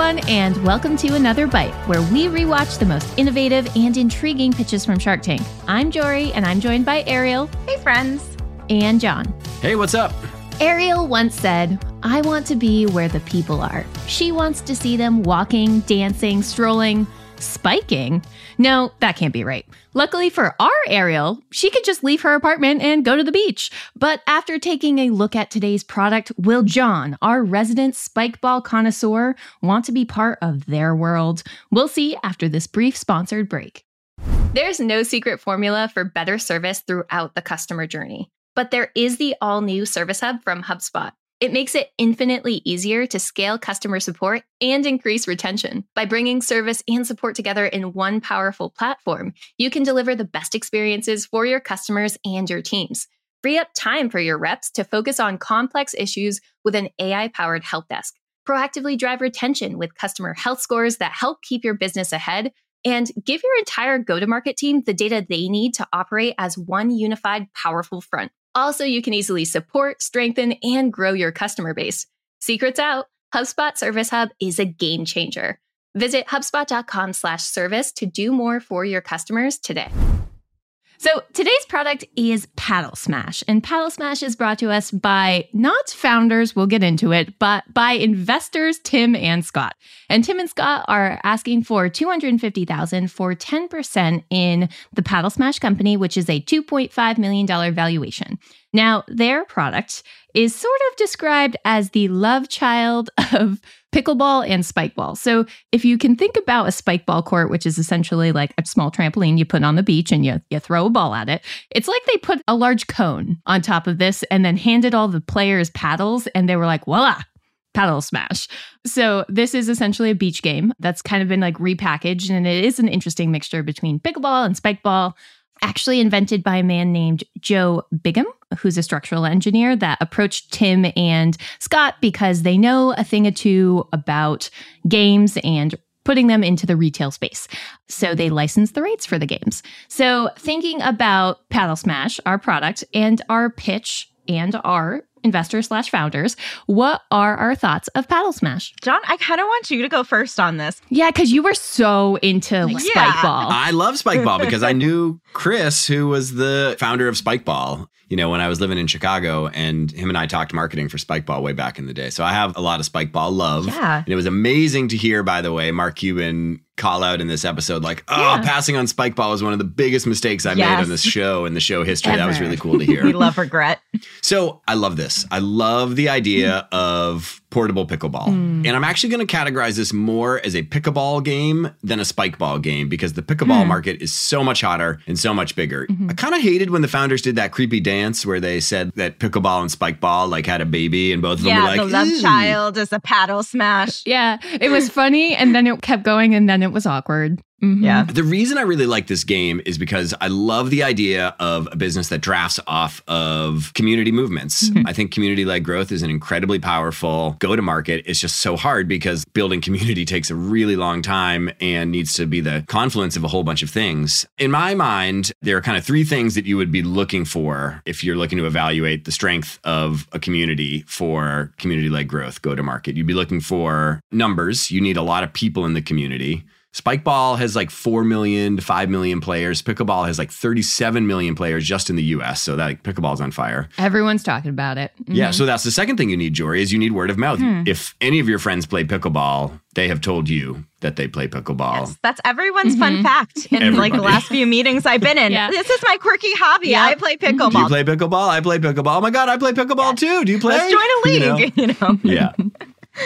everyone, and welcome to another Bite, where we rewatch the most innovative and intriguing pitches from Shark Tank. I'm Jorie, and I'm joined by Ariel. Hey, friends. And Jon. Hey, what's up? Ariel once said, I want to be where the people are. She wants to see them walking, dancing, strolling, spiking. No, that can't be right. Luckily for our Ariel, she could just leave her apartment and go to the beach. But after taking a look at today's product, will Jon, our resident spike ball connoisseur, want to be part of their world? We'll see after this brief sponsored break. There's no secret formula for better service throughout the customer journey, but there is the all new Service Hub from HubSpot. It makes it infinitely easier to scale customer support and increase retention. By bringing service and support together in one powerful platform, you can deliver the best experiences for your customers and your teams. Free up time for your reps to focus on complex issues with an AI powered help desk. Proactively drive retention with customer health scores that help keep your business ahead. And give your entire go to market team the data they need to operate as one unified, powerful front. Also, you can easily support, strengthen, and grow your customer base. Secrets out, HubSpot Service Hub is a game changer. Visit HubSpot.com slash service to do more for your customers today. So today's product is Paddle Smash, and Paddle Smash is brought to us by not founders, we'll get into it, but by investors Tim and Scott. And Tim and Scott are asking for 250,000 for 10% in the Paddle Smash company, which is a 2.5 million dollar valuation. Now, their product is sort of described as the love child of pickleball and spikeball. So, if you can think about a spikeball court, which is essentially like a small trampoline you put on the beach and you, you throw a ball at it, it's like they put a large cone on top of this and then handed all the players paddles, and they were like, voila, paddle smash. So this is essentially a beach game that's kind of been like repackaged and it is an interesting mixture between pickleball and spikeball actually invented by a man named Joe Bigham, who's a structural engineer that approached Tim and Scott because they know a thing or two about games and putting them into the retail space. So they license the rights for the games. So thinking about Paddle Smash, our product, and our pitch and our investors slash founders, what are our thoughts of Paddle Smash? Jon, I kind of want you to go first on this. Yeah, because you were so into Yeah. Spikeball. I love Spikeball because I knew Chris, who was the founder of Spikeball, you know, when I was living in Chicago, and him and I talked marketing for Spikeball way back in the day. So I have a lot of Spikeball love. Yeah. And it was amazing to hear, by the way, Mark Cuban call out in this episode, like, oh, Yeah. passing on Spikeball was one of the biggest mistakes I made on this show in the show history. That was really cool to hear. We love regret. So I love this. I love the idea of portable pickleball. Hmm. And I'm actually going to categorize this more as a pickleball game than a spike ball game because the pickleball hmm. market is so much hotter and so much bigger. Mm-hmm. I kind of hated when the founders did that creepy dance where they said that pickleball and spike ball like had a baby and both of them were like, the love "Ew." child is a paddle smash. Yeah, it was funny and then it kept going and then it was awkward. Mhm. Yeah. The reason I really like this game is because I love the idea of a business that drafts off of community movements. I think community led growth is an incredibly powerful go to market. It's just so hard because building community takes a really long time and needs to be the confluence of a whole bunch of things. In my mind, there are kind of three things that you would be looking for if you're looking to evaluate the strength of a community for community led growth, go to market. You'd be looking for numbers. You need a lot of people in the community. Spikeball has like 4 million to 5 million players. Pickleball has like 37 million players just in the US. So that like, pickleball's on fire. Everyone's talking about it. Mhm. Yeah. So that's the second thing you need, Jorie, is you need word of mouth. If any of your friends play pickleball, they have told you that they play pickleball. Yes, that's everyone's fun fact in like the last few meetings I've been in. Yeah. This is my quirky hobby. Yep. I play pickleball. Do you play pickleball? I play pickleball. Oh my God, I play pickleball too. Do you play? Let's join a You know? league. You know? yeah.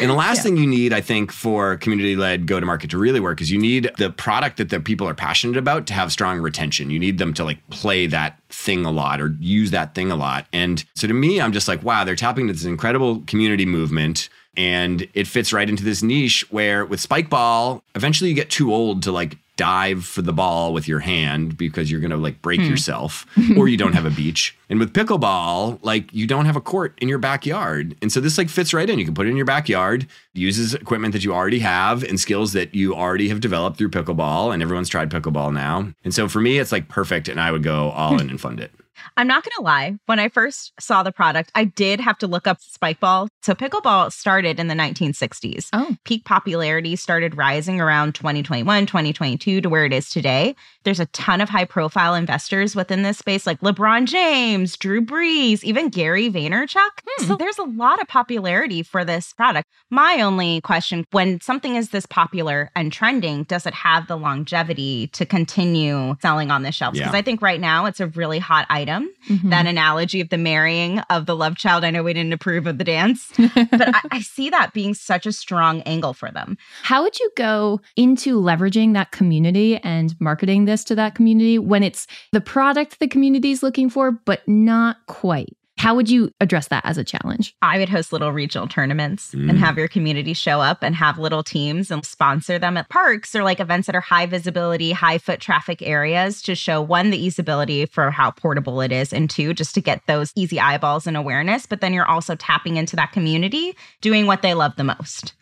And the last thing you need, I think, for community led go to market to really work is you need the product that the people are passionate about to have strong retention. You need them to like play that thing a lot or use that thing a lot. And so to me, I'm just like, wow, they're tapping into this incredible community movement. And it fits right into this niche where with spike ball, eventually you get too old to like dive for the ball with your hand because you're going to like break hmm. yourself or you don't have a beach. And with pickleball, like you don't have a court in your backyard. And so this like fits right in. You can put it in your backyard, uses equipment that you already have and skills that you already have developed through pickleball and everyone's tried pickleball now. And so for me it's like perfect and I would go all hmm. in and fund it. I'm not going to lie. When I first saw the product, I did have to look up spike ball. So pickleball started in the 1960s. Oh. Peak popularity started rising around 2021, 2022 to where it is today. There's a ton of high profile investors within this space like LeBron James, Drew Brees, even Gary Vaynerchuk. Hmm. So there's a lot of popularity for this product. My only question when something is this popular and trending, does it have the longevity to continue selling on the shelves? Yeah. Because I think right now it's a really hot item. Mhm. That analogy of the marrying of the love child. I know we didn't approve of the dance, but I, I see that being such a strong angle for them. How would you go into leveraging that community and marketing this to that community when it's the product the community is looking for, but not quite? How would you address that as a challenge? I would host little regional tournaments Mm. and have your community show up and have little teams and sponsor them at parks or like events that are high visibility, high foot traffic areas to show one, the easeability for how portable it is, and two, just to get those easy eyeballs and awareness. But then you're also tapping into that community, doing what they love the most.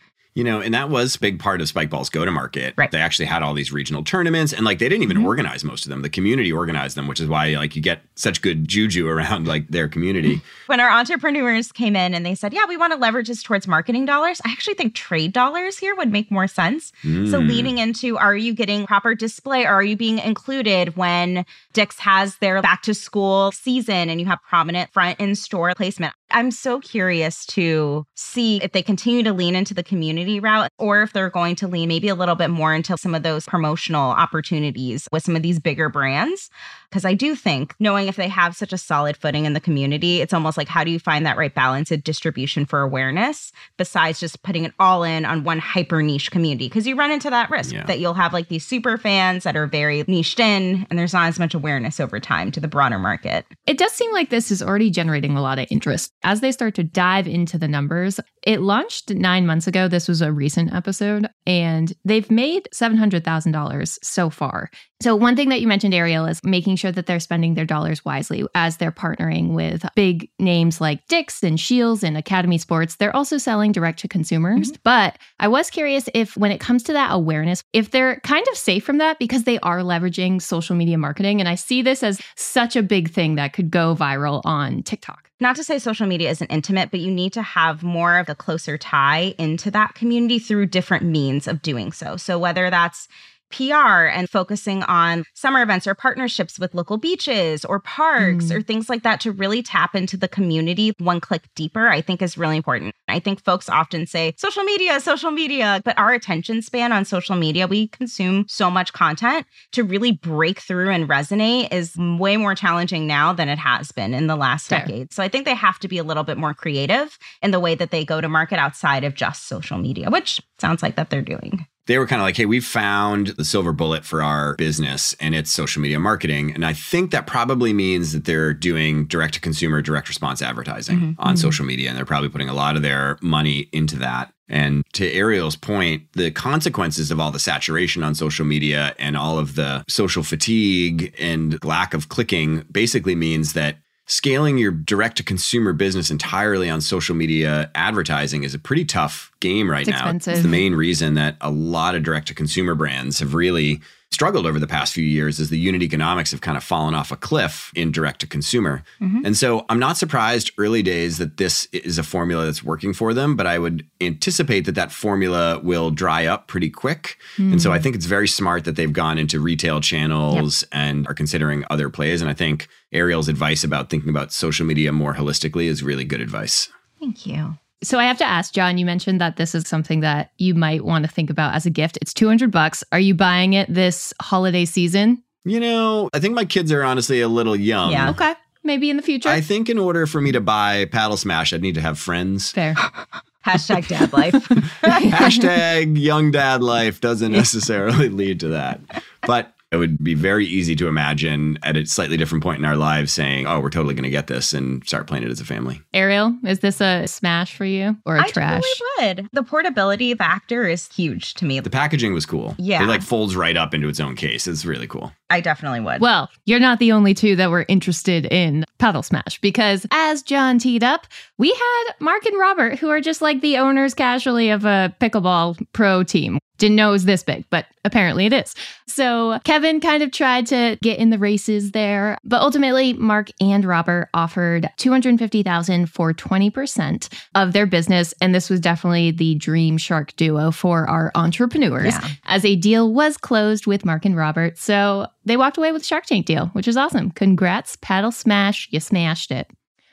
You know, and that was a big part of Spikeball's go to market. Right. They actually had all these regional tournaments and like they didn't even Mhm. organize most of them. The community organized them, which is why like you get such good juju around like their community. When our entrepreneurs came in and they said, Yeah, we want to leverage this towards marketing dollars, I actually think trade dollars here would make more sense. So Mm. leading into are you getting proper display or are you being included when Dick's has their back to school season and you have prominent front in store placement? I'm so curious to see if they continue to lean into the community route or if they're going to lean maybe a little bit more into some of those promotional opportunities with some of these bigger brands. Because I do think knowing if they have such a solid footing in the community, it's almost like how do you find that right balance of distribution for awareness besides just putting it all in on one hyper niche community? Because you run into that risk Yeah. that you'll have like these super fans that are very niched in and there's not as much awareness over time to the broader market. It does seem like this is already generating a lot of interest. As they start to dive into the numbers, it launched nine months ago. This was a recent episode, and they've made $700,000 so far. So, one thing that you mentioned, Ariel, is making sure that they're spending their dollars wisely as they're partnering with big names like Dick's and Scheels and Academy Sports. They're also selling direct to consumers. Mm-hmm. But I was curious if, when it comes to that awareness, if they're kind of safe from that because they are leveraging social media marketing. And I see this as such a big thing that could go viral on TikTok. Not to say social media isn't intimate, but you need to have more of a closer tie into that community through different means of doing so. So, whether that's PR and focusing on summer events or partnerships with local beaches or parks Mm. or things like that to really tap into the community one click deeper, I think is really important. I think folks often say social media, social media, but our attention span on social media, we consume so much content to really break through and resonate is way more challenging now than it has been in the last Fair. decade. So I think they have to be a little bit more creative in the way that they go to market outside of just social media, which sounds like that they're doing. They were kind of like, hey, we've found the silver bullet for our business and it's social media marketing. And I think that probably means that they're doing direct to consumer, direct response advertising Mhm. on Mhm. social media. And they're probably putting a lot of their money into that. And to Ariel's point, the consequences of all the saturation on social media and all of the social fatigue and lack of clicking basically means that scaling your direct to consumer business entirely on social media advertising is a pretty tough game right It's now. expensive. It's the main reason that a lot of direct to consumer brands have really struggled over the past few years is the unit economics have kind of fallen off a cliff in direct to consumer. Mhm. And so I'm not surprised early days that this is a formula that's working for them, but I would anticipate that that formula will dry up pretty quick. And so I think it's very smart that they've gone into retail channels and are considering other plays. And I think Ariel's advice about thinking about social media more holistically is really good advice. Thank you. So I have to ask, Jon, you mentioned that this is something that you might want to think about as a gift. It's 200 bucks. Are you buying it this holiday season? You know, I think my kids are honestly a little young. Yeah. Okay. Maybe in the future. I think in order for me to buy Paddle Smash, I'd need to have friends. Fair. Hashtag dad life. Hashtag young dad life doesn't necessarily lead to that. But it would be very easy to imagine at a slightly different point in our lives saying, oh, we're totally going to get this and start playing it as a family. Ariel, is this a smash for you or a I trash? I totally would. The portability factor is huge to me. The packaging was cool. Yeah. It like folds right up into its own case. It's really cool. I definitely would. Well, you're not the only two that were interested in Paddle Smash because, as Jon teed up, we had Mark and Robert, who are just like the owners casually of a pickleball pro team. Didn't know it was this big, but apparently it is. So Kevin kind of tried to get in the races there, but ultimately Mark and Robert offered 250,000 for 20% of their business and this was definitely the dream shark duo for our entrepreneurs Yeah. as a deal was closed with Mark and Robert. So they walked away with Shark Tank deal, which is awesome. Congrats, paddle smash, you smashed it.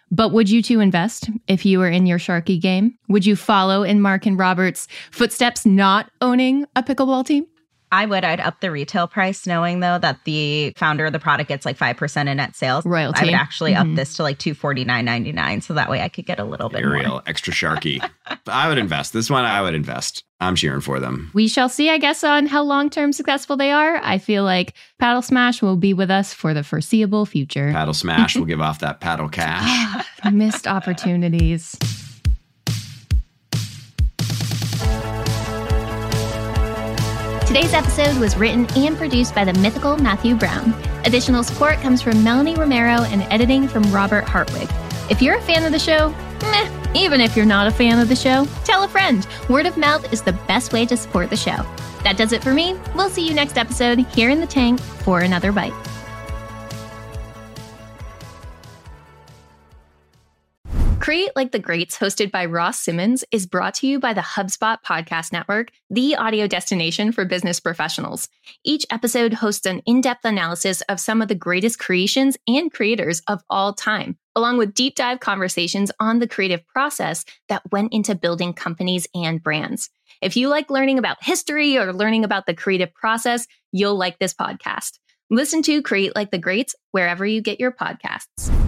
But would you two invest if you were in your Sharky game? Would you follow in Mark and Robert's footsteps, not owning a pickleball team? I would. I'd up the retail price, knowing though that the founder of the product gets like five percent in net sales. Royalty. I would actually Mhm. up this to like two forty nine ninety nine, so that way I could get a little bit Ariel, more. extra sharky. I would invest. This one, I would invest. I'm cheering for them. We shall see, I guess, on how long term successful they are. I feel like Paddle Smash will be with us for the foreseeable future. Paddle Smash will give off that paddle cash. Missed opportunities. Today's episode was written and produced by the mythical Matthew Brown. Additional support comes from Melanie Romero and editing from Robert Hartwig. If you're a fan of the show, meh, even if you're not a fan of the show, tell a friend. Word of mouth is the best way to support the show. That does it for me. We'll see you next episode here in the tank for another bite. Create Like the Greats, hosted by Ross Simmons, is brought to you by the HubSpot Podcast Network, the audio destination for business professionals. Each episode hosts an in depth analysis of some of the greatest creations and creators of all time, along with deep dive conversations on the creative process that went into building companies and brands. If you like learning about history or learning about the creative process, you'll like this podcast. Listen to Create Like the Greats wherever you get your podcasts.